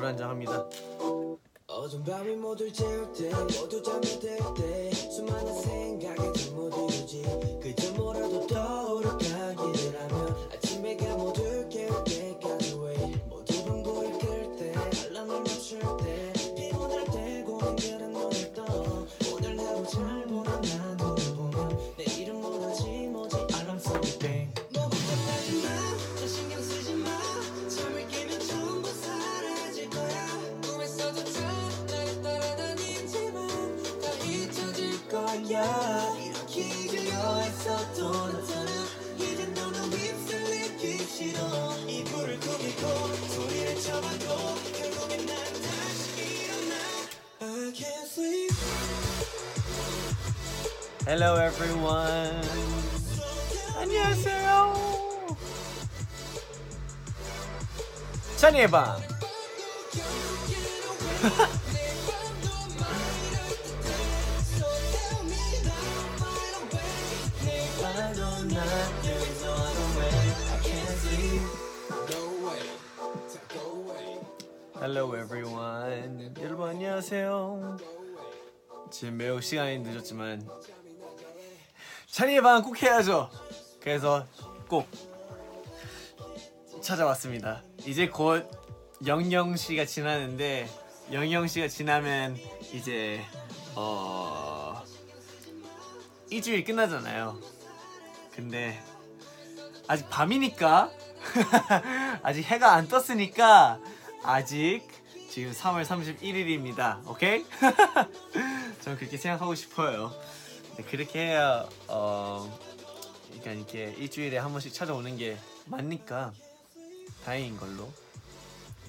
불안정합니다. 어둠 밤이 모두 재울 때 모두 잠들 때 수많은 생각에 잠못 이루지 그저 뭐라도 떠오르가 찬이의 방. Hello everyone. 여러분 안녕하세요. 지금 매우 시간이 늦었지만 찬이의 방꼭 해야죠. 그래서 꼭 찾아왔습니다. 이제 곧 영영 씨가 지나는데 영영 씨가 지나면 이제 어 일주일 끝나잖아요. 근데 아직 밤이니까 아직 해가 안 떴으니까 아직 지금 3월 31일입니다. 오케이? 저는 그렇게 생각하고 싶어요. 네, 그렇게 해야 어 그러니까 이렇게 일주일에 한 번씩 찾아오는 게 맞니까 다행인 걸로.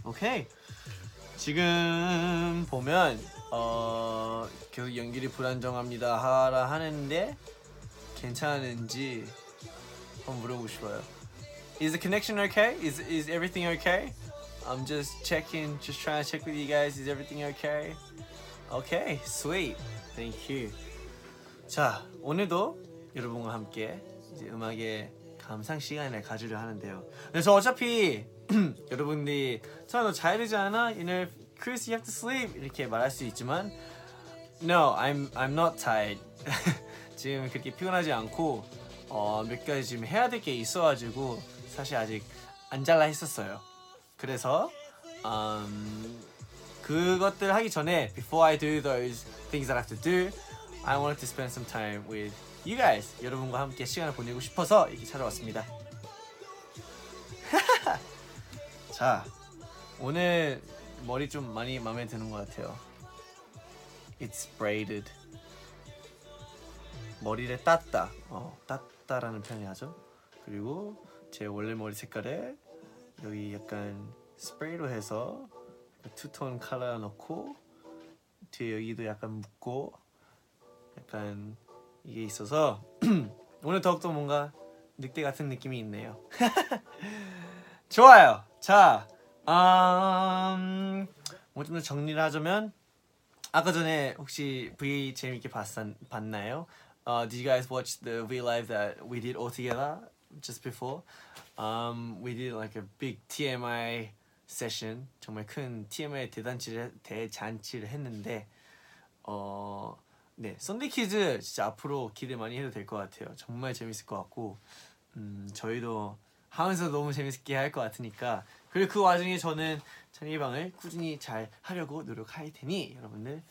오케이. 지금 보면 어 계속 연결이 불안정합니다 하라 하는데 괜찮은지 한번 물어보고 싶어요. Is the connection okay? Is is everything okay? I'm just checking, just trying to check with you guys. Is everything okay? Okay, sweet. Thank you. 자, 오늘도 여러분과 함께 이제 음악의 감상 시간을 가지려 하는데요. 그래서 어차피 여러분들이 저너 자야 되지 않아? You know, Chris, you have to sleep. 이렇게 말할 수 있지만 No, I'm I'm not tired. 지금 그렇게 피곤하지 않고 어, 몇 가지 지금 해야 될 게 있어가지고 사실 아직 안 잘라 했었어요. 그래서 음, 그것들 하기 전에 before I do those things that I have to do, I wanted to spend some time with guys. 여러분과 함께 시간을 보내고 싶어서 이렇게 찾아왔습니다. 자, 오늘 머리 좀 많이 마음에 드는 것 같아요. It's braided. 머리를 땄다. 어, 땄다라는 표현이 하죠. 그리고 제 원래 머리 색깔에 여기 약간 스프레이로 해서 투톤 컬러 넣고 뒤에 여기도 약간 묶고 약간 이게 있어서 오늘 더욱더 뭔가 늑대 같은 느낌이 있네요. 좋아요. 자, 음, 뭐좀 더 정리를 하자면 아까 전에 혹시 V 재밌게 봤, 봤나요? Uh, did you guys watch the V live that we did all together just before? Um, we did like a big TMI session. 정말 큰 TMI 대단치를 대잔치를 했는데 어, 네, Sunday Kids 진짜 앞으로 기대 많이 해도 될 것 같아요. 정말 재밌을 것 같고 음, 저희도 하면서 너무 재밌게 할 것 같으니까 그리고 그 와중에 저는 찬이 방을 꾸준히 잘 하려고 노력할 테니 여러분들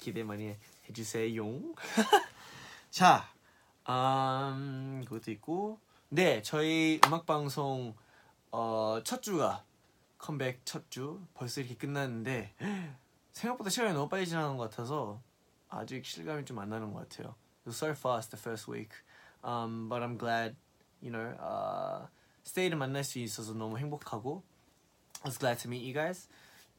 기대 많이 해주세요. 자, 음, 그것도 있고 네, 저희 음악 방송 어, 첫 주가 컴백 첫 주 벌써 이렇게 끝났는데 생각보다 시간이 너무 빨리 지나는 것 같아서 아직 실감이 좀 안 나는 것 같아요. It was so fast the first week, um, but I'm glad, you know, uh, 스테이를 만날 수 있어서 너무 행복하고 I was glad to meet you guys.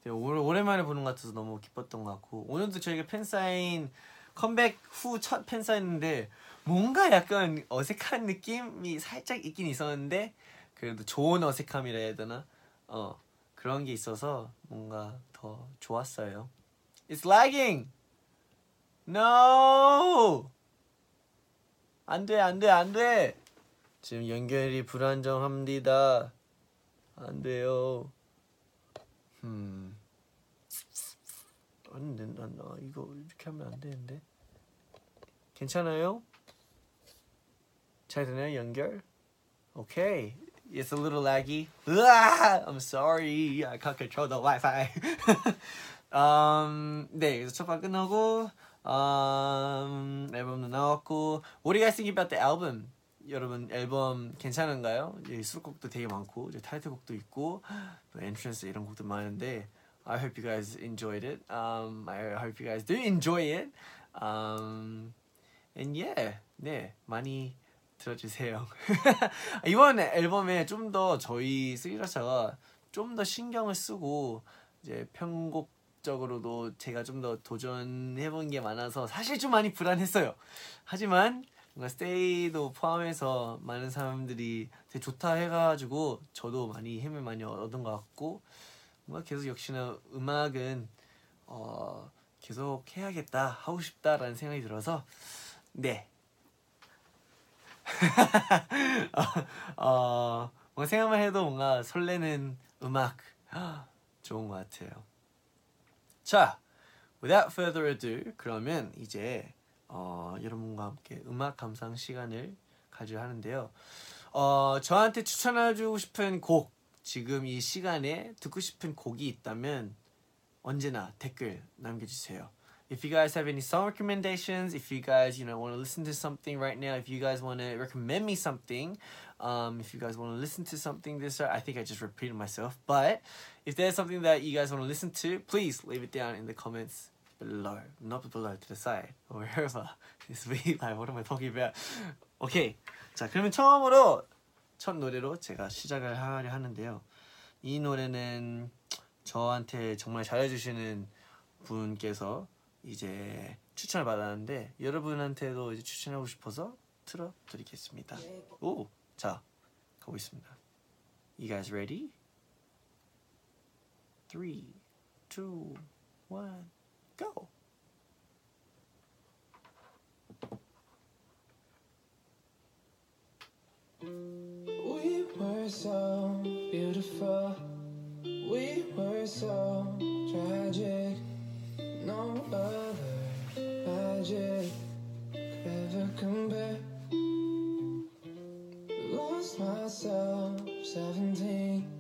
네, 오랜만에 보는 것 같아서 너무 기뻤던 것 같고 오늘도 저희가 팬사인 컴백 후 첫 팬사인인데 뭔가 약간 어색한 느낌이 살짝 있긴 있었는데 그래도 좋은 어색함이라 해야 되나? 어 그런 게 있어서 뭔가 더 좋았어요. It's lagging. No. 안 돼 안 돼 안 돼. 지금 연결이 불안정합니다. 안 돼요. 음. 아니, 난, 난, 아, 이거 이렇게 하면 안 되는데. 괜찮아요? 잘 되나요, 연결? Okay. It's a little laggy. 으아! I'm sorry. I can't control the Wi-Fi. um, 네, 그래서 첫방 끝나고 um, 앨범도 나왔고 think about the album? 여러분 앨범 괜찮은가요? 이제 수록곡도 되게 많고 이제 타이틀곡도 있고 또 엔트런스 이런 곡도 많은데 I hope you guys enjoyed it. Um, I hope you guys do enjoy it. Um, and yeah, 네 많이 들어주세요. 이번 앨범에 좀 더 저희 스리라차가 좀 더 신경을 쓰고 이제 편곡 적으로도 제가 좀 더 도전해본 게 많아서 사실 좀 많이 불안했어요. 하지만 뭔가 스테이도 포함해서 많은 사람들이 되게 좋다 해가지고 저도 많이 힘을 많이 얻은 것 같고 뭔가 계속 역시나 음악은 어, 계속 해야겠다 하고 싶다라는 생각이 들어서 네 어, 뭔가 생각만 해도 뭔가 설레는 음악 좋은 것 같아요. 자, without further ado, 그러면 이제 어, 여러분과 함께 음악 감상 시간을 가져 하는데요. 어, 저한테 추천해주고 싶은 곡, 지금 이 시간에 듣고 싶은 곡이 있다면 언제나 댓글 남겨주세요. If you guys have any song recommendations, if you guys, you know, want to listen to something right now, if you guys want to recommend me something, um, if you guys want to listen to something this, I think I just repeated myself. But if there's something that you guys want to listen to, please leave it down in the comments below, not below to the side or wherever. This we like, what am I talking about? 오케이, 자 그러면 처음으로 첫 노래로 제가 시작을 하려 하는데요. 이 노래는 저한테 정말 잘해주시는 분께서 이제 추천을 받았는데 여러분한테도 이제 추천하고 싶어서 틀어드리겠습니다. 오, 자 가보겠습니다. You guys ready? Three, two, one, go. We were so beautiful. We were so tragic. No other magic could ever compare. Lost myself, 17.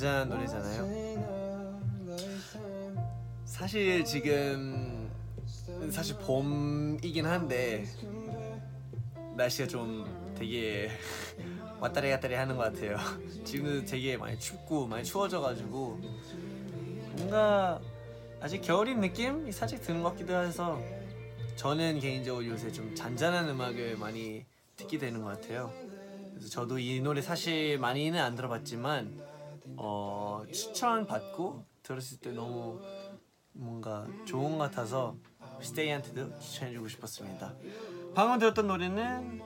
잔잔한 노래잖아요. 사실 지금 사실 봄이긴 한데 날씨가 좀 되게 왔다리 갔다리 하는 것 같아요. 지금도 되게 많이 춥고 많이 추워져가지고 뭔가 아직 겨울인 느낌이 살짝 드는 것 같기도 해서 저는 개인적으로 요새 좀 잔잔한 음악을 많이 듣게 되는 것 같아요. 그래서 저도 이 노래 사실 많이는 안 들어봤지만 어, 추천 받고 들었을 때 너무 뭔가 좋은 것 같아서 스테이한테도 추천해주고 싶었습니다. 방금 들었던 노래는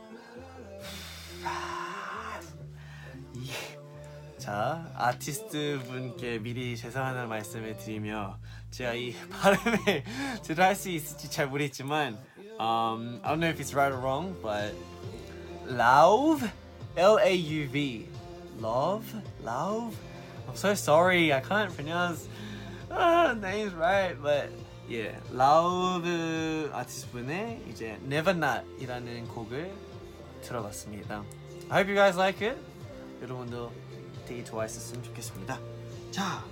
이- 자 아티스트 분께 미리 죄송하다는 말씀을 드리며 제가 이 발음을 제대로 할수 있을지 잘 모르겠지만 um, I don't know if it's right or wrong, but Lauv, L-A-U-V, love, Lauv. I'm so sorry, I can't pronounce uh, names right, but yeah, Lauv 아티스트 분의 이제 Never Not이라는 곡을 들어봤습니다. I hope you guys like it. 여러분도 되게 좋아했었으면 좋겠습니다. 자,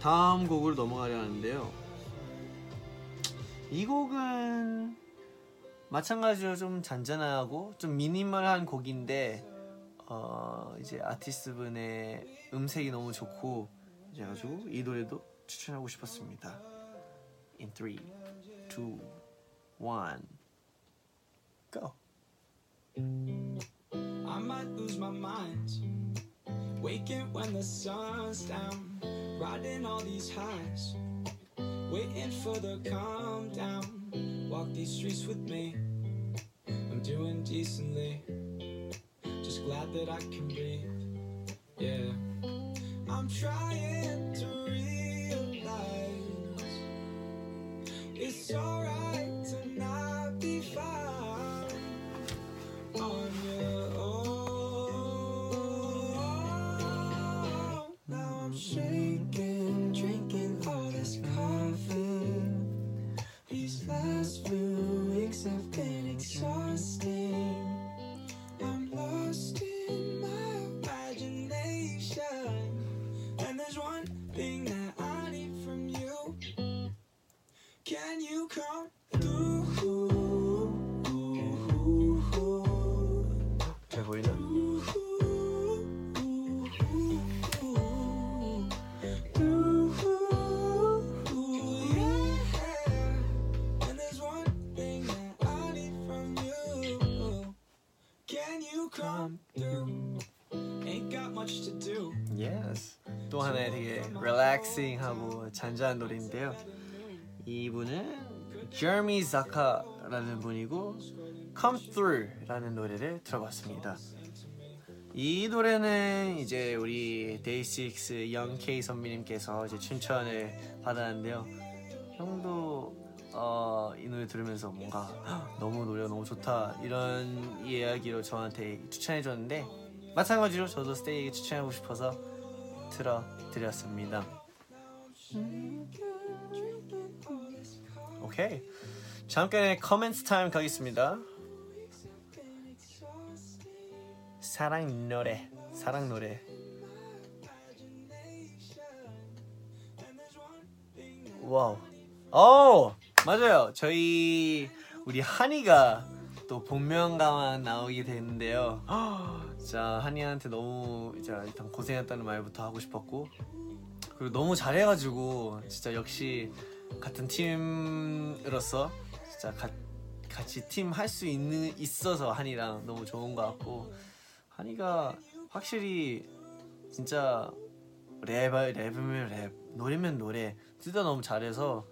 다음 곡으로 넘어가려 하는데요. 이 곡은 마찬가지로 좀 잔잔하고 좀 미니멀한 곡인데 어 이제 아티스트 분의 음색이 너무 좋고 그래가지고 이 노래도 추천하고 싶었습니다. In 3, 2, 1, go. I might lose my mind. Waking when the sun's down. Riding all these highs. Waiting for the calm down. Walk these streets with me. I'm doing decently. Glad that I can breathe. Yeah. I'm trying to realize it's alright much to do. Yes. 또 하나의 되게 릴렉싱하고 잔잔한 노래인데요. 이분은 Jeremy Zaka라는 분이고 Come Through라는 노래를 들어봤습니다. 이 노래는 이제 우리 데이식스 영케이 선배님께서 이제 춘천을 받았는데요. 형도 어, 이 노래 들으면서 뭔가 "헉, 너무 노래가 너무 좋다 이런 이야기로 저한테 추천해 줬는데 마찬가지로 저도 스테이에게 추천하고 싶어서 틀어드렸습니다. 오케이. 잠깐의 커멘트 타임 가겠습니다. 사랑 노래 사랑 노래. Wow. 어 맞아요. 저희 우리 한이가 또 본명가만 나오게 됐는데요 자 한이한테 너무 이제 일단 고생했다는 말부터 하고 싶었고 그리고 너무 잘해가지고 진짜 역시 같은 팀으로서 진짜 가- 같이 팀 할 수 있는 있어서 한이랑 너무 좋은 것 같고 한이가 확실히 진짜 랩 랩이면 랩 노래면 노래 둘 다 너무 잘해서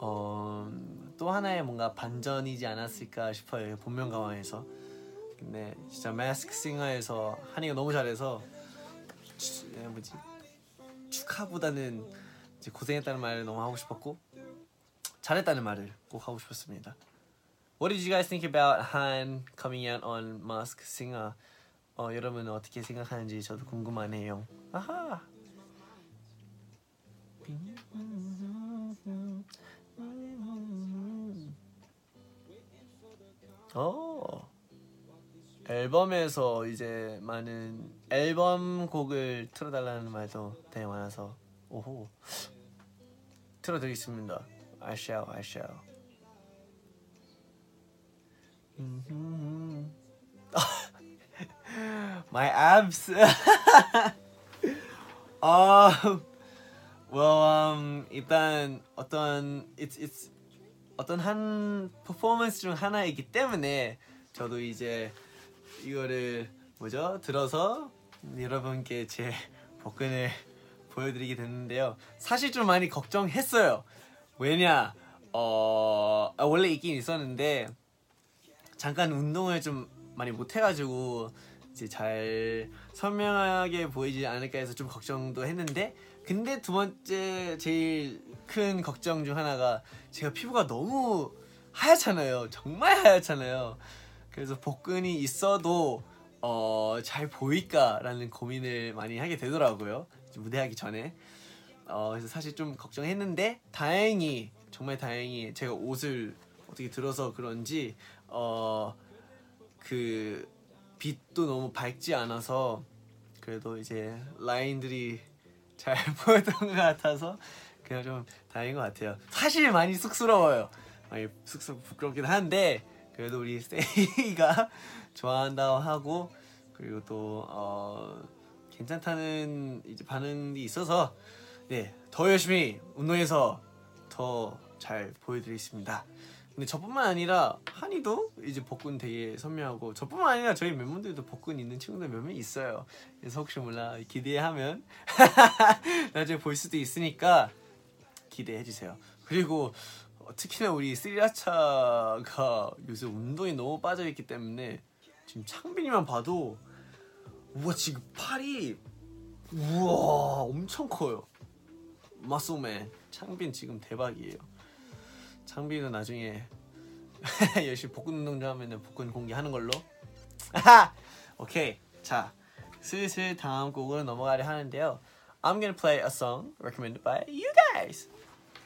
어, 또 하나의 뭔가 반전이지 않았을까 싶어요 본명 가왕에서 근데 진짜 마스크 싱어에서 한이가 너무 잘해서 추- 에, 뭐지 축하보다는 이제 고생했다는 말을 너무 하고 싶었고 잘했다는 말을 꼭 하고 싶었습니다. What did you guys think about Han coming out on Mask Singer? 어, 여러분은 어떻게 생각하는지 저도 궁금하네요. 아하. 어. 앨범에서 이제 많은 앨범 곡을 틀어달라는 말도 되게 많아서 오호 틀어드리겠습니다. I shall, I shall. 음. My abs. um, well, um, 일단 어떤 it's it's 어떤 한 퍼포먼스 중 하나이기 때문에 저도 이제 이거를 뭐죠 들어서 여러분께 제 복근을 보여드리게 됐는데요. 사실 좀 많이 걱정했어요. 왜냐 어 아, 원래 있긴 있었는데 잠깐 운동을 좀 많이 못 해가지고 이제 잘 선명하게 보이지 않을까 해서 좀 걱정도 했는데 근데 두 번째 제일 큰 걱정 중 하나가 제가 피부가 너무 하얗잖아요 정말 하얗잖아요 그래서 복근이 있어도 어, 잘 보일까라는 고민을 많이 하게 되더라고요 무대하기 전에 어, 그래서 사실 좀 걱정했는데 다행히 정말 다행히 제가 옷을 어떻게 들어서 그런지 어, 그 빛도 너무 밝지 않아서 그래도 이제 라인들이 잘 보였던 것 같아서 그냥 좀 다행인 것 같아요. 사실 많이 쑥스러워요. 많이 쑥스럽고 부끄럽긴 한데 그래도 우리 스테이가 좋아한다고 하고 그리고 또 어, 괜찮다는 이제 반응이 있어서 네 더 열심히 운동해서 더 잘 보여드리겠습니다. 근데 저뿐만 아니라 한이도 이제 복근 되게 선명하고 저뿐만 아니라 저희 멤버들도 복근 있는 친구들 몇 명 있어요. 그래서 혹시 몰라 기대하면 나중에 볼 수도 있으니까 기대해 주세요. 그리고 어, 특히나 우리 스리라차가 요새 운동에 너무 빠져 있기 때문에 지금 창빈이만 봐도 우와 지금 팔이 우와 엄청 커요. 마소맨 창빈 지금 대박이에요. 창빈은 나중에 열심히 복근 운동 좀 하면은 복근 공개하는 걸로. 오케이 자 슬슬 다음 곡으로 넘어가려 하는데요. I'm gonna play a song recommended by you guys.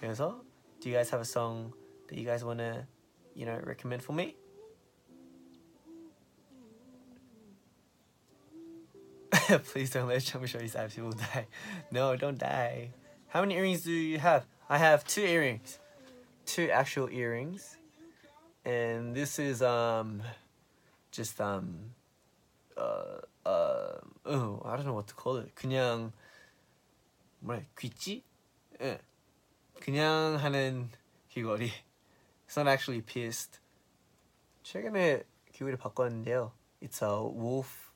그래서 do you guys have a song that you guys wanna you know recommend for me? Please don't let Chummy show his abs. He will die. No, don't die. How many earrings do you have? I have two earrings, two actual earrings, and this is um, just um, uh, uh, oh, I don't know what to call it. 그냥 뭐래 귀찌? 예, 그냥 하는 귀걸이. It's not actually pierced. 최근에 귀걸이 바꿨는데요. It's a wolf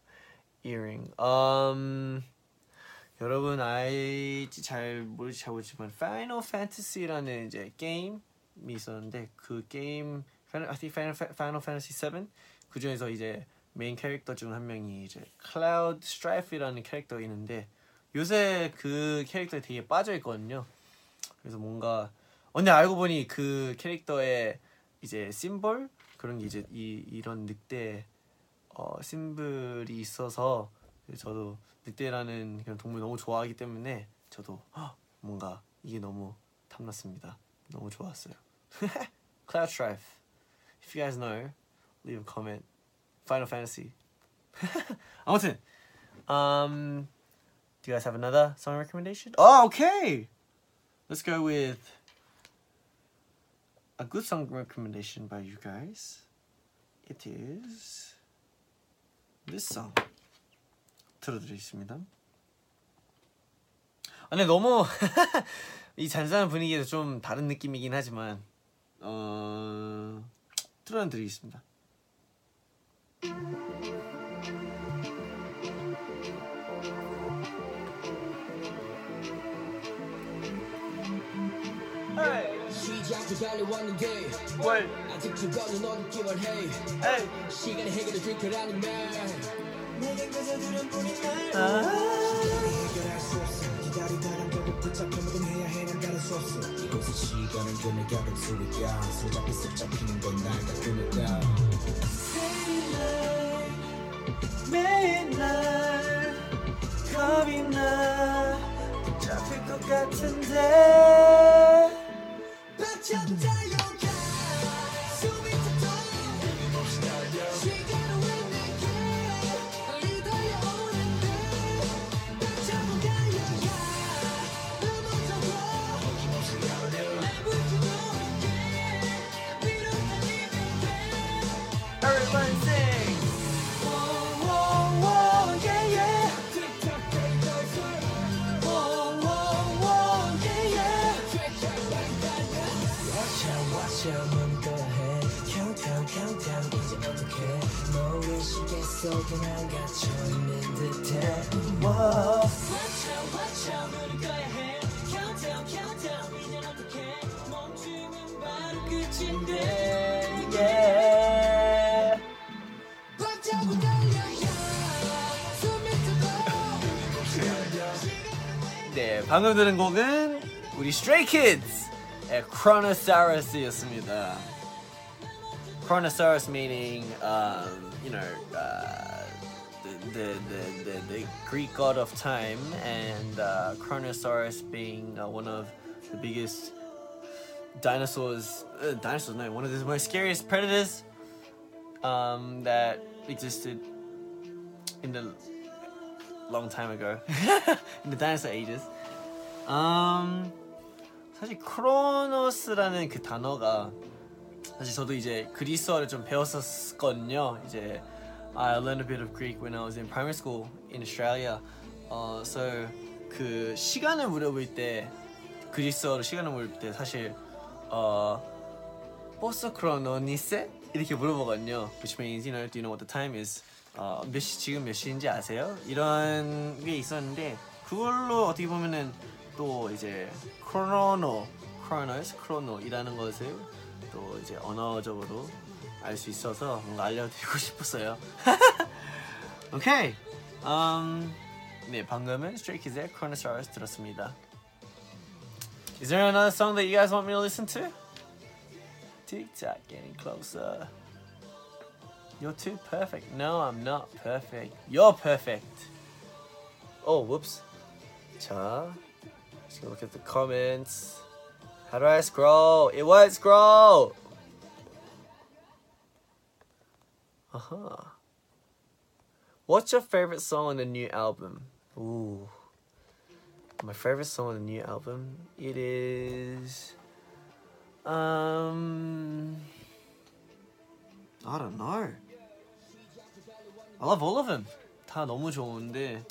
earring. Um, 여러분 알지 잘 모르지 잘 모르지만 Final Fantasy라는 이제 게임이 있었는데 그 게임 I think Final, Final Fantasy 7 그 중에서 이제 메인 캐릭터 중 한 명이 이제 Cloud Strife이라는 캐릭터가 있는데 요새 그 캐릭터에 되게 빠져 있거든요. 그래서 뭔가 어, 근데 알고 보니 그 캐릭터의 이제 심볼 그런 게 이제 이 이런 늑대 어 symbol이 있어서 저도 늑대라는 그런 동물 너무 좋아하기 때문에 저도 헉, 뭔가 이게 너무 탐났습니다. 너무 좋았어요. Cloud Strife. If you guys know, leave a comment. Final Fantasy. 아무튼, um, do you guys have another song recommendation? Oh, okay. Let's go with a good song recommendation by you guys. It is this song. 들어드리겠습니다. 아, 근데 너무 이 잔잔한 분위기에서 좀 다른 느낌이긴 하지만 어 틀어드리겠습니다. 쉬지 않고 달려왔는데 월, 아직 죽어는 어렵기만 해 에이, 시간의 해결을 드리크라는 말 내게 그저 두려뿐인 날 아, 해결할 수 없어 기다리다간 결국 붙잡혀 뭐든 해야 해난 다를 수 없어 이곳은 시간은 그늘 gather 소리가 손잡이 쏙 잡히는 건날 가꾸니까 매일 날 겁이 나 잡힐 것 같은데 벅차 어떡해 너의 시계 속에 난 갇혀있는 듯해 Whoa. Watch out, watch out, 너를 꺼야 해 Countdown, countdown, 이제 어떡해 멈추면 바로 끝인데 Yeah. 네, 방금 들은 곡은 우리 Stray Kids 의 Chronosaurus였습니다. Chronosaurus meaning, um, you know, uh, the, the, the, the, the Greek god of time, and uh, Chronosaurus being uh, one of the biggest dinosaurs, uh, dinosaurs, no, one of the most scariest predators um, that existed in the long time ago in the dinosaur ages 음, 사실 크로노스라는 그 단어가 사실 저도 이제 그리스어를 좀 배웠었거든요. 이제 I learned a bit of Greek when I was in primary school in Australia. 어, so 그 시간을 물어볼 때 그리스어로 시간을 물어볼 때 사실 어 포스 크로노니세 이렇게 물어보거든요. Which means you know, do you know what the time is? 어, 몇 시, 지금 몇 시인지 아세요? 이런 게 있었는데 그걸로 어떻게 보면은 또 이제 크로노, 크로노스, 크로노이라는 것을 또 이제 언어적으로 알 수 있어서 뭔가 알려드리고 싶었어요. 오케이. 음, 네 방금은 Stray Kids의 Chronosaurus 들었습니다. Is there another song that you guys want me to listen to? Tick tock, getting closer. You're too perfect. No, I'm not perfect. You're perfect. Oh, whoops. 자, let's go look at the comments. How do I scroll? It won't scroll. Uh-huh. What's your favorite song on the new album? Ooh. My favorite song on the new album? It is um I don't know. I love all of them. 다 너무 좋은데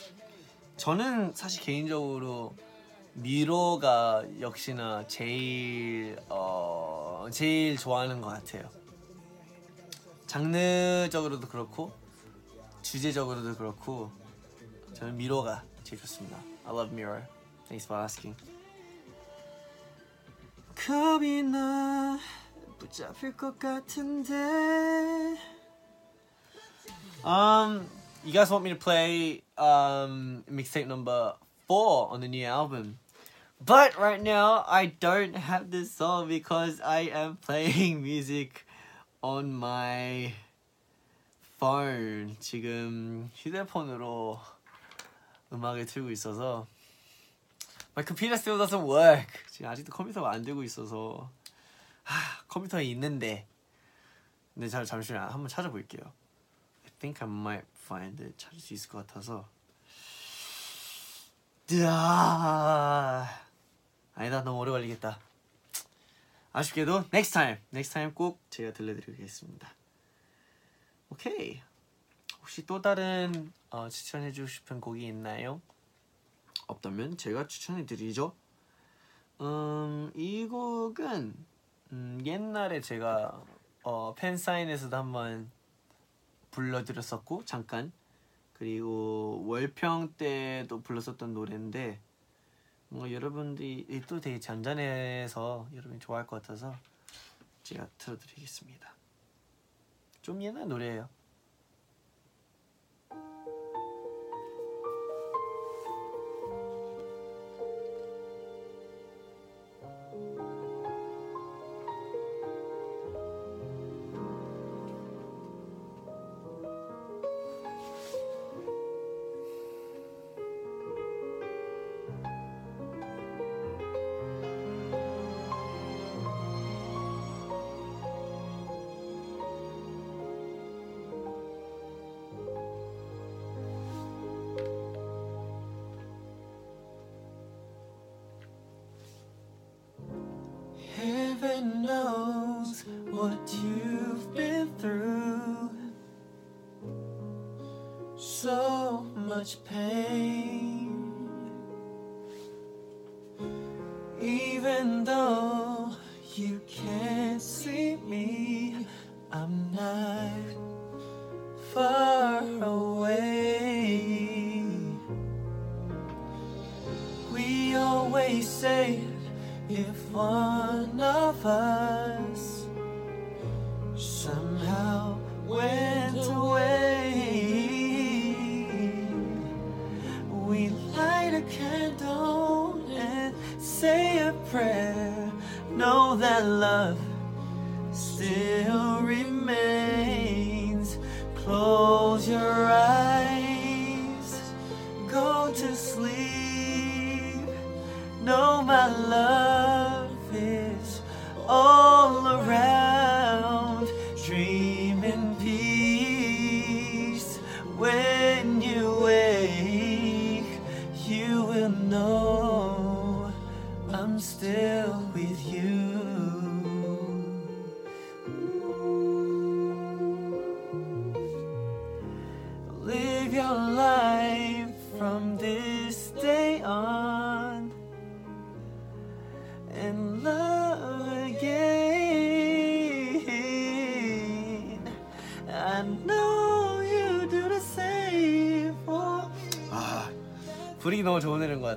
저는 사실 개인적으로 미로가 역시나 제일 어 제일 좋아하는 것 같아요. 장르적으로도 그렇고 주제적으로도 그렇고 저는 미로가 제일 좋습니다. I love Miro. Thanks for asking. 겁이 나 붙잡힐 것 같은데. Um, you guys want me to play um mixtape number four on the new album? But right now I don't have this song because I am playing music on my phone. 지금 휴대폰으로 음악을 틀고 있어서 My computer still doesn't work. 지금 아직도 컴퓨터가 안 되고 있어서 하, 컴퓨터에 있는데 근데 잘 잠시만 한번 찾아볼게요. I think I might find it. 찾을 수 있을 것 같아서. 아, 아니다 너무 오래 걸리겠다. 아쉽게도 next time, next time 꼭 제가 들려드리겠습니다. 오케이. 혹시 또 다른 어, 추천해주고 싶은 곡이 있나요? 없다면 제가 추천해드리죠. 음, 이 곡은 음, 옛날에 제가 어, 팬사인에서도 한번 불러드렸었고 잠깐 그리고 월평 때도 불렀었던 노래인데 뭔가 여러분들이 또 되게 잔잔해서 여러분이 좋아할 것 같아서 제가 틀어드리겠습니다. 좀 옛날 노래예요.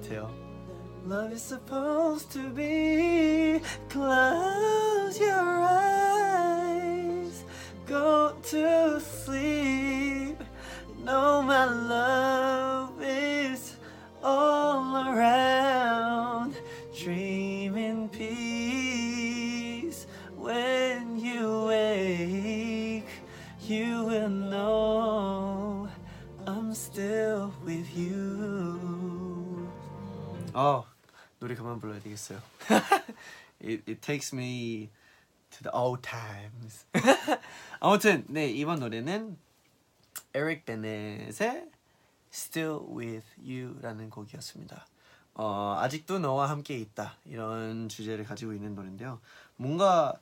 같아요 되겠어요. it, it takes me to the old times. 아무튼 네 이번 노래는 에릭 베넷의 Still with You라는 곡이었습니다. 어, 아직도 너와 함께 있다 이런 주제를 가지고 있는 노래인데요. 뭔가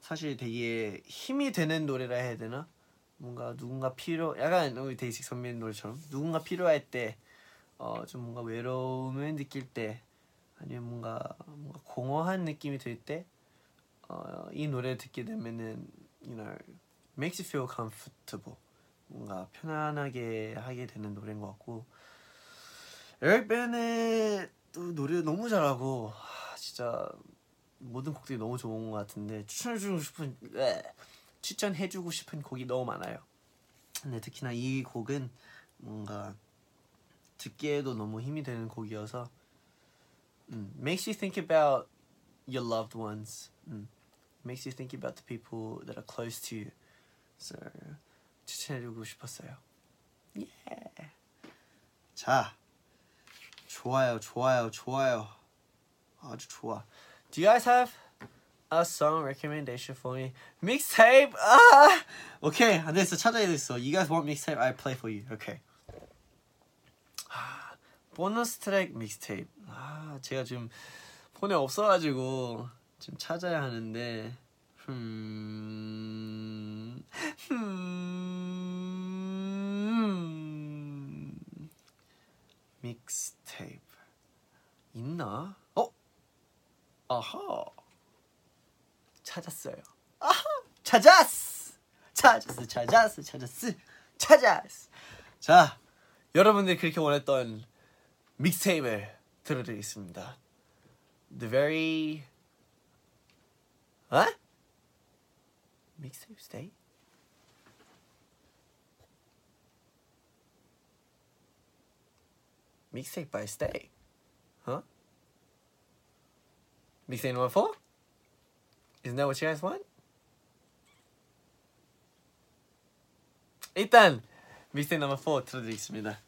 사실 되게 힘이 되는 노래라 해야 되나? 뭔가 누군가 필요 약간 우리 데이식 선배님 노래처럼 누군가 필요할 때 어, 좀 뭔가 외로움을 느낄 때 아니면 뭔가 뭔가 공허한 느낌이 들때 어, 이 노래를 듣게 되면은 you know makes you feel comfortable 뭔가 편안하게 하게 되는 노래인 것 같고 에릭 베넷 또 노래 너무 잘하고 하, 진짜 모든 곡들이 너무 좋은 것 같은데 추천해주고 싶은 에, 추천해주고 싶은 곡이 너무 많아요. 근데 특히나 이 곡은 뭔가 듣기에도 너무 힘이 되는 곡이어서 음, makes you think about your loved ones. 음, makes you think about the people that are close to you. So 추천해주고 싶었어요. Yeah. 자, 좋아요, 좋아요, 좋아요. 아주 좋아. Do you guys have a song recommendation for me? Mixtape. 아, 오케이. 안 됐어. 찾아야 됐어. You guys want mixtape? I play for you. Okay. 아, 보너스 트랙 믹스테이프. 아, 제가 지금 폰에 없어가지고 지금 찾아야 하는데. 음, 음, 믹스테이프 있나? 어? 아하. 찾았어요. 아하, 찾았어. 찾았어, 찾았어, 찾았어, 찾았어. 자, 여러분들이 그렇게 원했던 믹스테이프를 들어드리겠습니다. The very 어? 믹스테이프 스테이? 믹스테이프 by stay. Huh? Mixtape number four? Isn't that what you guys want? 일단 믹스테이프 넘버 4 들어드리겠습니다.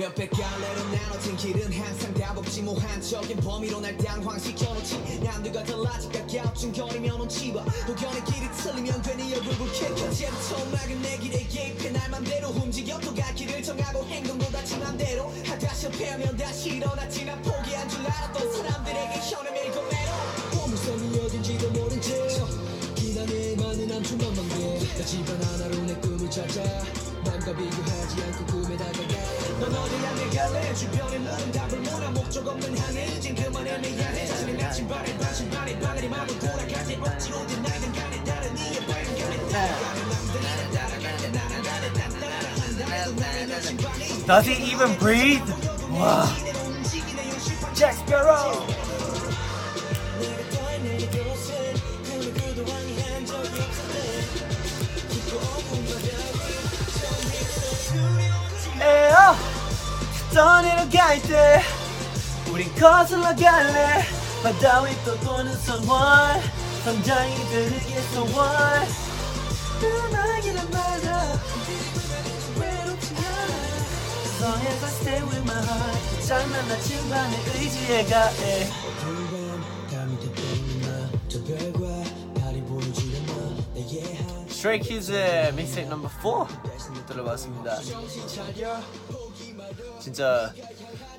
몇백 갈래로 나눠진 길은 항상 답 없지 모한적인 범위로 날 당황시켜놓지. 남들과 달라지 가깝중거리면 온지 봐 혹여내 길이 틀리면 괜히 얼굴 켜져 이제부터 막은 내 길에 개입해 날 맘대로 움직여 또 갈 길을 정하고 행동도 다지 맘대로. 하다 실패하면 다시 일어났지 난 포기한 줄 알았던 사람들에게 현을 밀고 매로 보물섬이 어딘지도 모른 채 비난에 많은 암초만 방대 나 집안 하나로 내 꿈을 찾아. 남과 비교하지 않고 꿈에 다가가 넌 어디 향해 갈래 주변에 모든 답을 몰아 목적 없는 항해 이젠 그만 애매하네 자신의 나침반에 반신반에 바늘이 마구 돌아가지 억지로든 나이든 간에 다른 이의 밝은 간에. 따라가는 남들이랑 따라갈 때 나는 다른 딴따라한다 나의 나침반이 Does he even breathe? 와, Jack Sparrow. 에어 떠내려 갈때 우린 거슬러 갈래. 바다 위또 도는 소원 담장이 들리게 소원. 음악이란 말야 외롭지 않아. As long as I stay with my heart 장난 나 침반에 의지해 가 해. 어두운 밤이 되돌리나 저 별과 달이 보이지 않아 내게 한 Stray Kids의 믹스테이프 넘버 4 들어봤습니다 진짜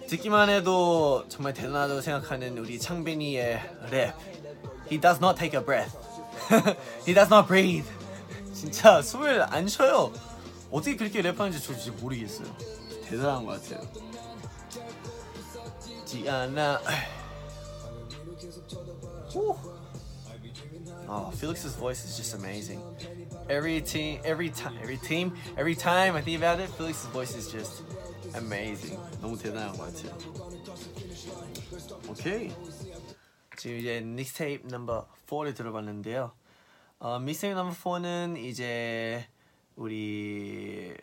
듣기만 해도 정말 대단하다고 생각하는 우리 창빈이의 랩 He does not take a breath He does not breathe 진짜 숨을 안 쉬어요 어떻게 그렇게 랩하는지 저 진짜 모르겠어요 대단한 것 같아요 않아. Woo. Oh, Felix's voice is just amazing. Every team, every time, every team, every time I think about it, Felix's voice is just amazing. 너무 대단한 것 같아요. 오케이. 지금 이제 믹스테이프 넘버 4를 들어봤는데요. 어, 믹스테이프 넘버 4는 이제 우리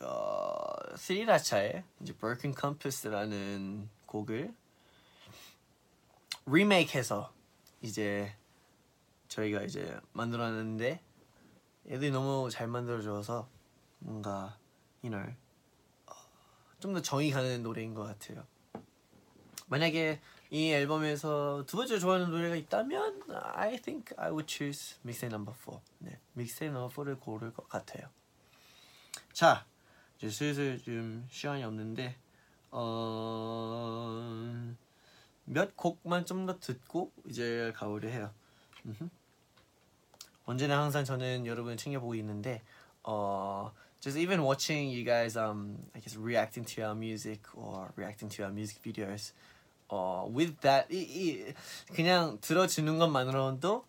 어, 스리라차의 이제 Broken Compass라는 곡을 리메이크해서 이제 저희가 이제 만들었는데 애들이 너무 잘 만들어줘서 뭔가 you know 좀 더 정이 가는 노래인 것 같아요. 만약에 이 앨범에서 두 번째 좋아하는 노래가 있다면 I think I would choose 믹스테이프 넘버 4. 네, 믹스테이프 넘버 4를 고를 것 같아요. 자, 이제 슬슬 좀 시간이 없는데 어... 몇 곡만 좀 더 듣고 이제 가오려 해요. 음흠. 언제나 항상 저는 여러분 챙겨보고 있는데 어 just even watching you guys um I guess reacting to our music or reacting to our music videos 어 with that 이, 이 그냥 들어주는 것만으로도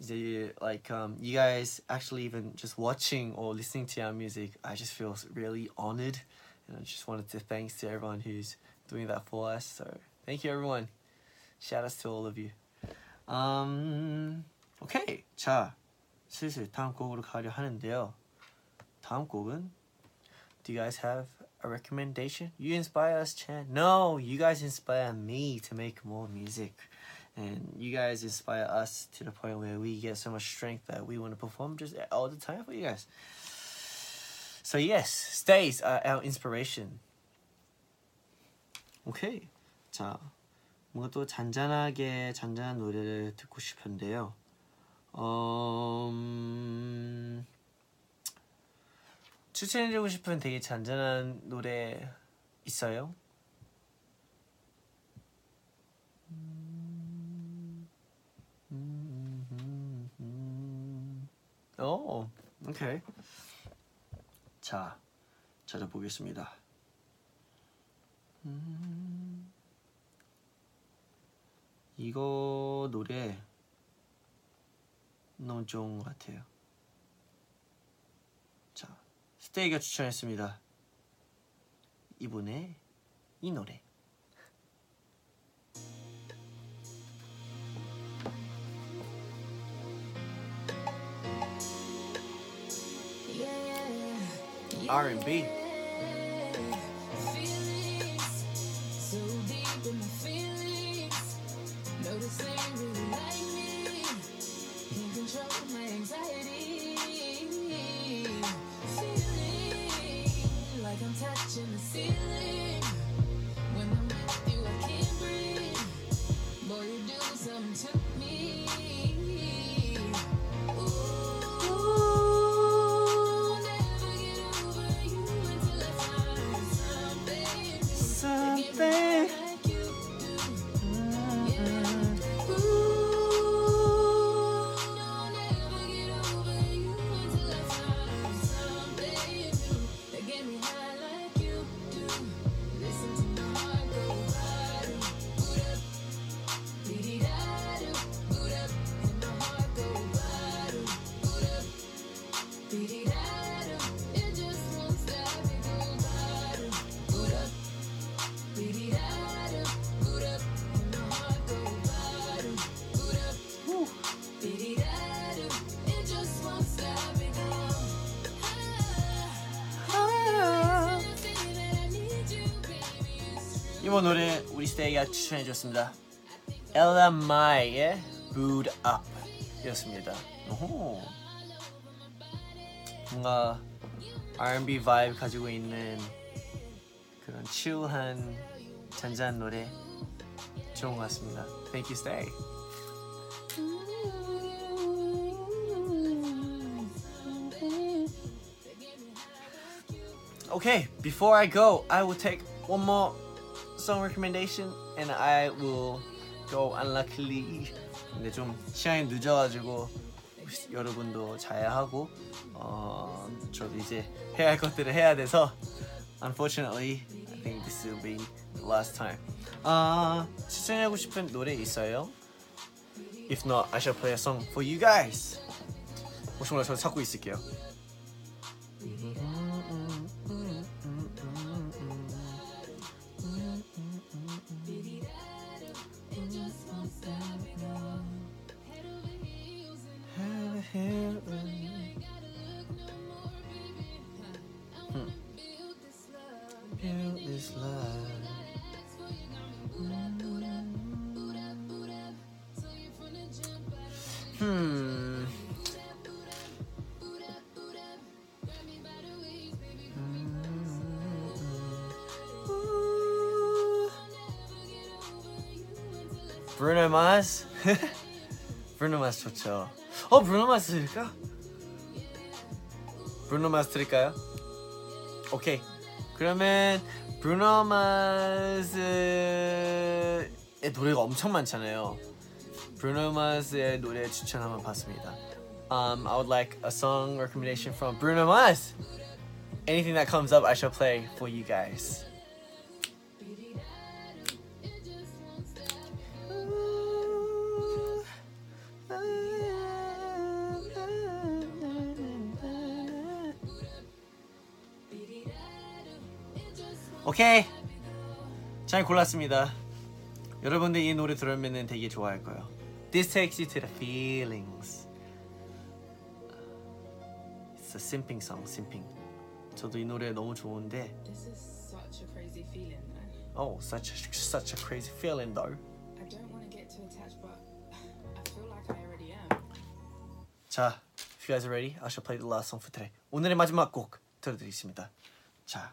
이제 like um you guys actually even just watching or listening to our music I just feel really honored and I just wanted to thanks to everyone who's doing that for us so thank you everyone shout outs to all of you um 오케이 자 슬슬 다음 곡으로 가려 하는데요 다음 곡은 Do you guys have a recommendation? You inspire us, Chan. No, you guys inspire me to make more music. And you guys inspire us to the point where we get so much strength that we want to perform just all the time for you guys. So yes, stays are our inspiration. 오케이. 자, 뭔가 또 잔잔하게 잔잔한 노래를 듣고 싶은데요. 음... 추천해주고 싶은 되게 잔잔한 노래 있어요? 오, 오케이. 자, 찾아보겠습니다. 음, 이거 노래 너무 좋은 것 같아요. 자, 스테이가 추천했습니다. 이분의 이 노래. R&B. feel 이번 노래 우리 스테이가 추천해 줬습니다. Ella Mai의 Boo'd Up 이었습니다. 오호. 뭔가 R&B vibe 가지고 있는 그런 chill한 잔잔한 노래 좋은 것 같습니다. Thank you, Stay. Okay, before I go, I will take one more song recommendation and I will go unluckily. 근데 좀 시간이 늦어가지고 여러분도 자야 하고 어 저도 이제 해야 할 것들을 해야 돼서 unfortunately I think this will be the last time. 아 추천하고 싶은 노래 있어요? If not, I shall play a song for you guys. 혹시 몰라 저 찾고 있을게요. Mars 좋죠. 어, Bruno Mars 들을까? Bruno Mars 들을까요? 오케이. 그러면 Bruno Mars의 노래가 엄청 많잖아요. Bruno Mars의 노래 추천 한번 봤습니다. Um, I would like a song recommendation from Bruno Mars. Anything that comes up, I shall play for you guys. 오케이 잘 골랐습니다 여러분들 이 노래 들으면 되게 좋아할 거예요 This takes you to the feelings It's a simping song, simping 저도 이 노래 너무 좋은데 This is such a crazy feeling, though. Oh, such a, such a crazy feeling though I don't want to get too attached, but I feel like I already am. 자, if you guys are ready, I shall play the last song for today 오늘의 마지막 곡 들어드리겠습니다 자,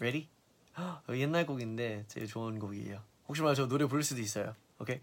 ready? 헉, 이거 옛날 곡인데 제일 좋은 곡이에요 혹시 몰라 저 노래 부를 수도 있어요 오케이? 우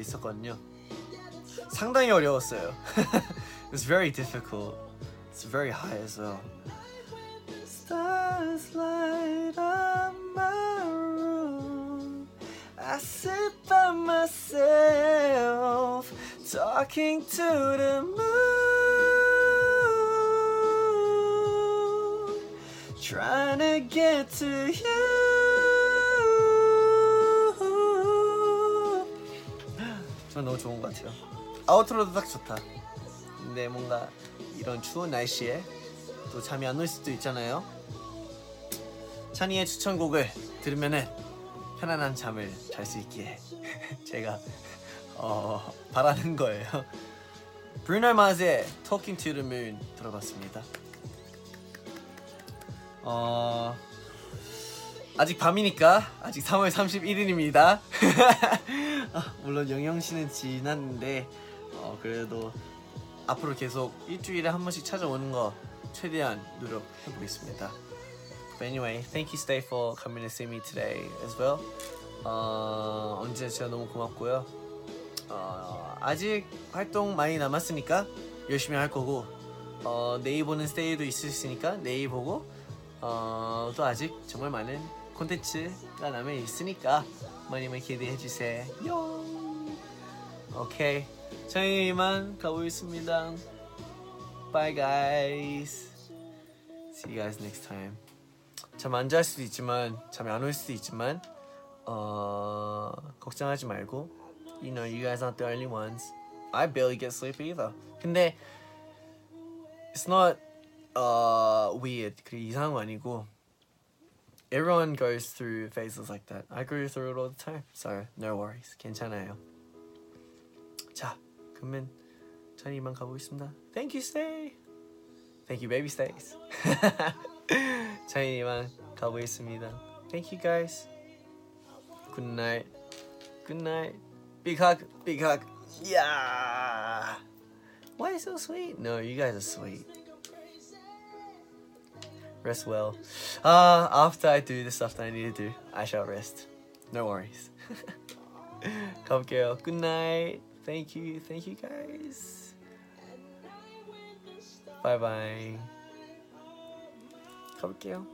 있었거든요. 상당히 어려웠어요. It's very difficult. It's very high as well. Stars light up my room. I sit by myself, talking to the moon, trying to get to you. 전 너무 좋은 것 같아요. 아우트로도 딱 좋다. 근데 뭔가 이런 추운 날씨에 또 잠이 안 올 수도 있잖아요. 찬이의 추천곡을 들으면은 편안한 잠을 잘 수 있기에 제가 어, 바라는 거예요. 브루노 마스의 Talking to the Moon 들어봤습니다. 어 아직 밤이니까 아직 3월 31일입니다. 아, 물론 영영 씨는 지났는데 어, 그래도 앞으로 계속 일주일에 한 번씩 찾아오는 거 최대한 노력해 보겠습니다. But anyway, thank you, Stay, for coming to see me today as well. 어, 언제 진짜 너무 고맙고요. 어, 아직 활동 많이 남았으니까 열심히 할 거고 어, 내일 보는 스테이도 있으시니까 보고 어, 또 아직 정말 많은 콘텐츠가 남아 있으니까 많이 많이 기대해 주세요. 오케이, 저희 이만 가보겠습니다. Bye guys. See you guys next time. 잠 안 잘 수도 있지만 잠이 안 올 수도 있지만 어 걱정하지 말고 You know you guys aren't the only ones. I barely get sleep either. 근데 it's not uh weird. 그게 이상한 거 아니고 everyone goes through phases like that. I go through it all the time. So no worries. 괜찮아요. 자, 그러면 저는 이만 가보겠습니다. Thank you, Stay. Thank you, baby stays. 저는 이만 가보겠습니다. Thank you, guys. Good night. Good night. Big hug. Big hug. Yeah. Why so sweet? No, you guys are sweet. Rest well. Uh, after I do the stuff that I need to do, I shall rest. No worries. Come girl. Good night. Thank you. Thank you guys. Bye bye. Come girl.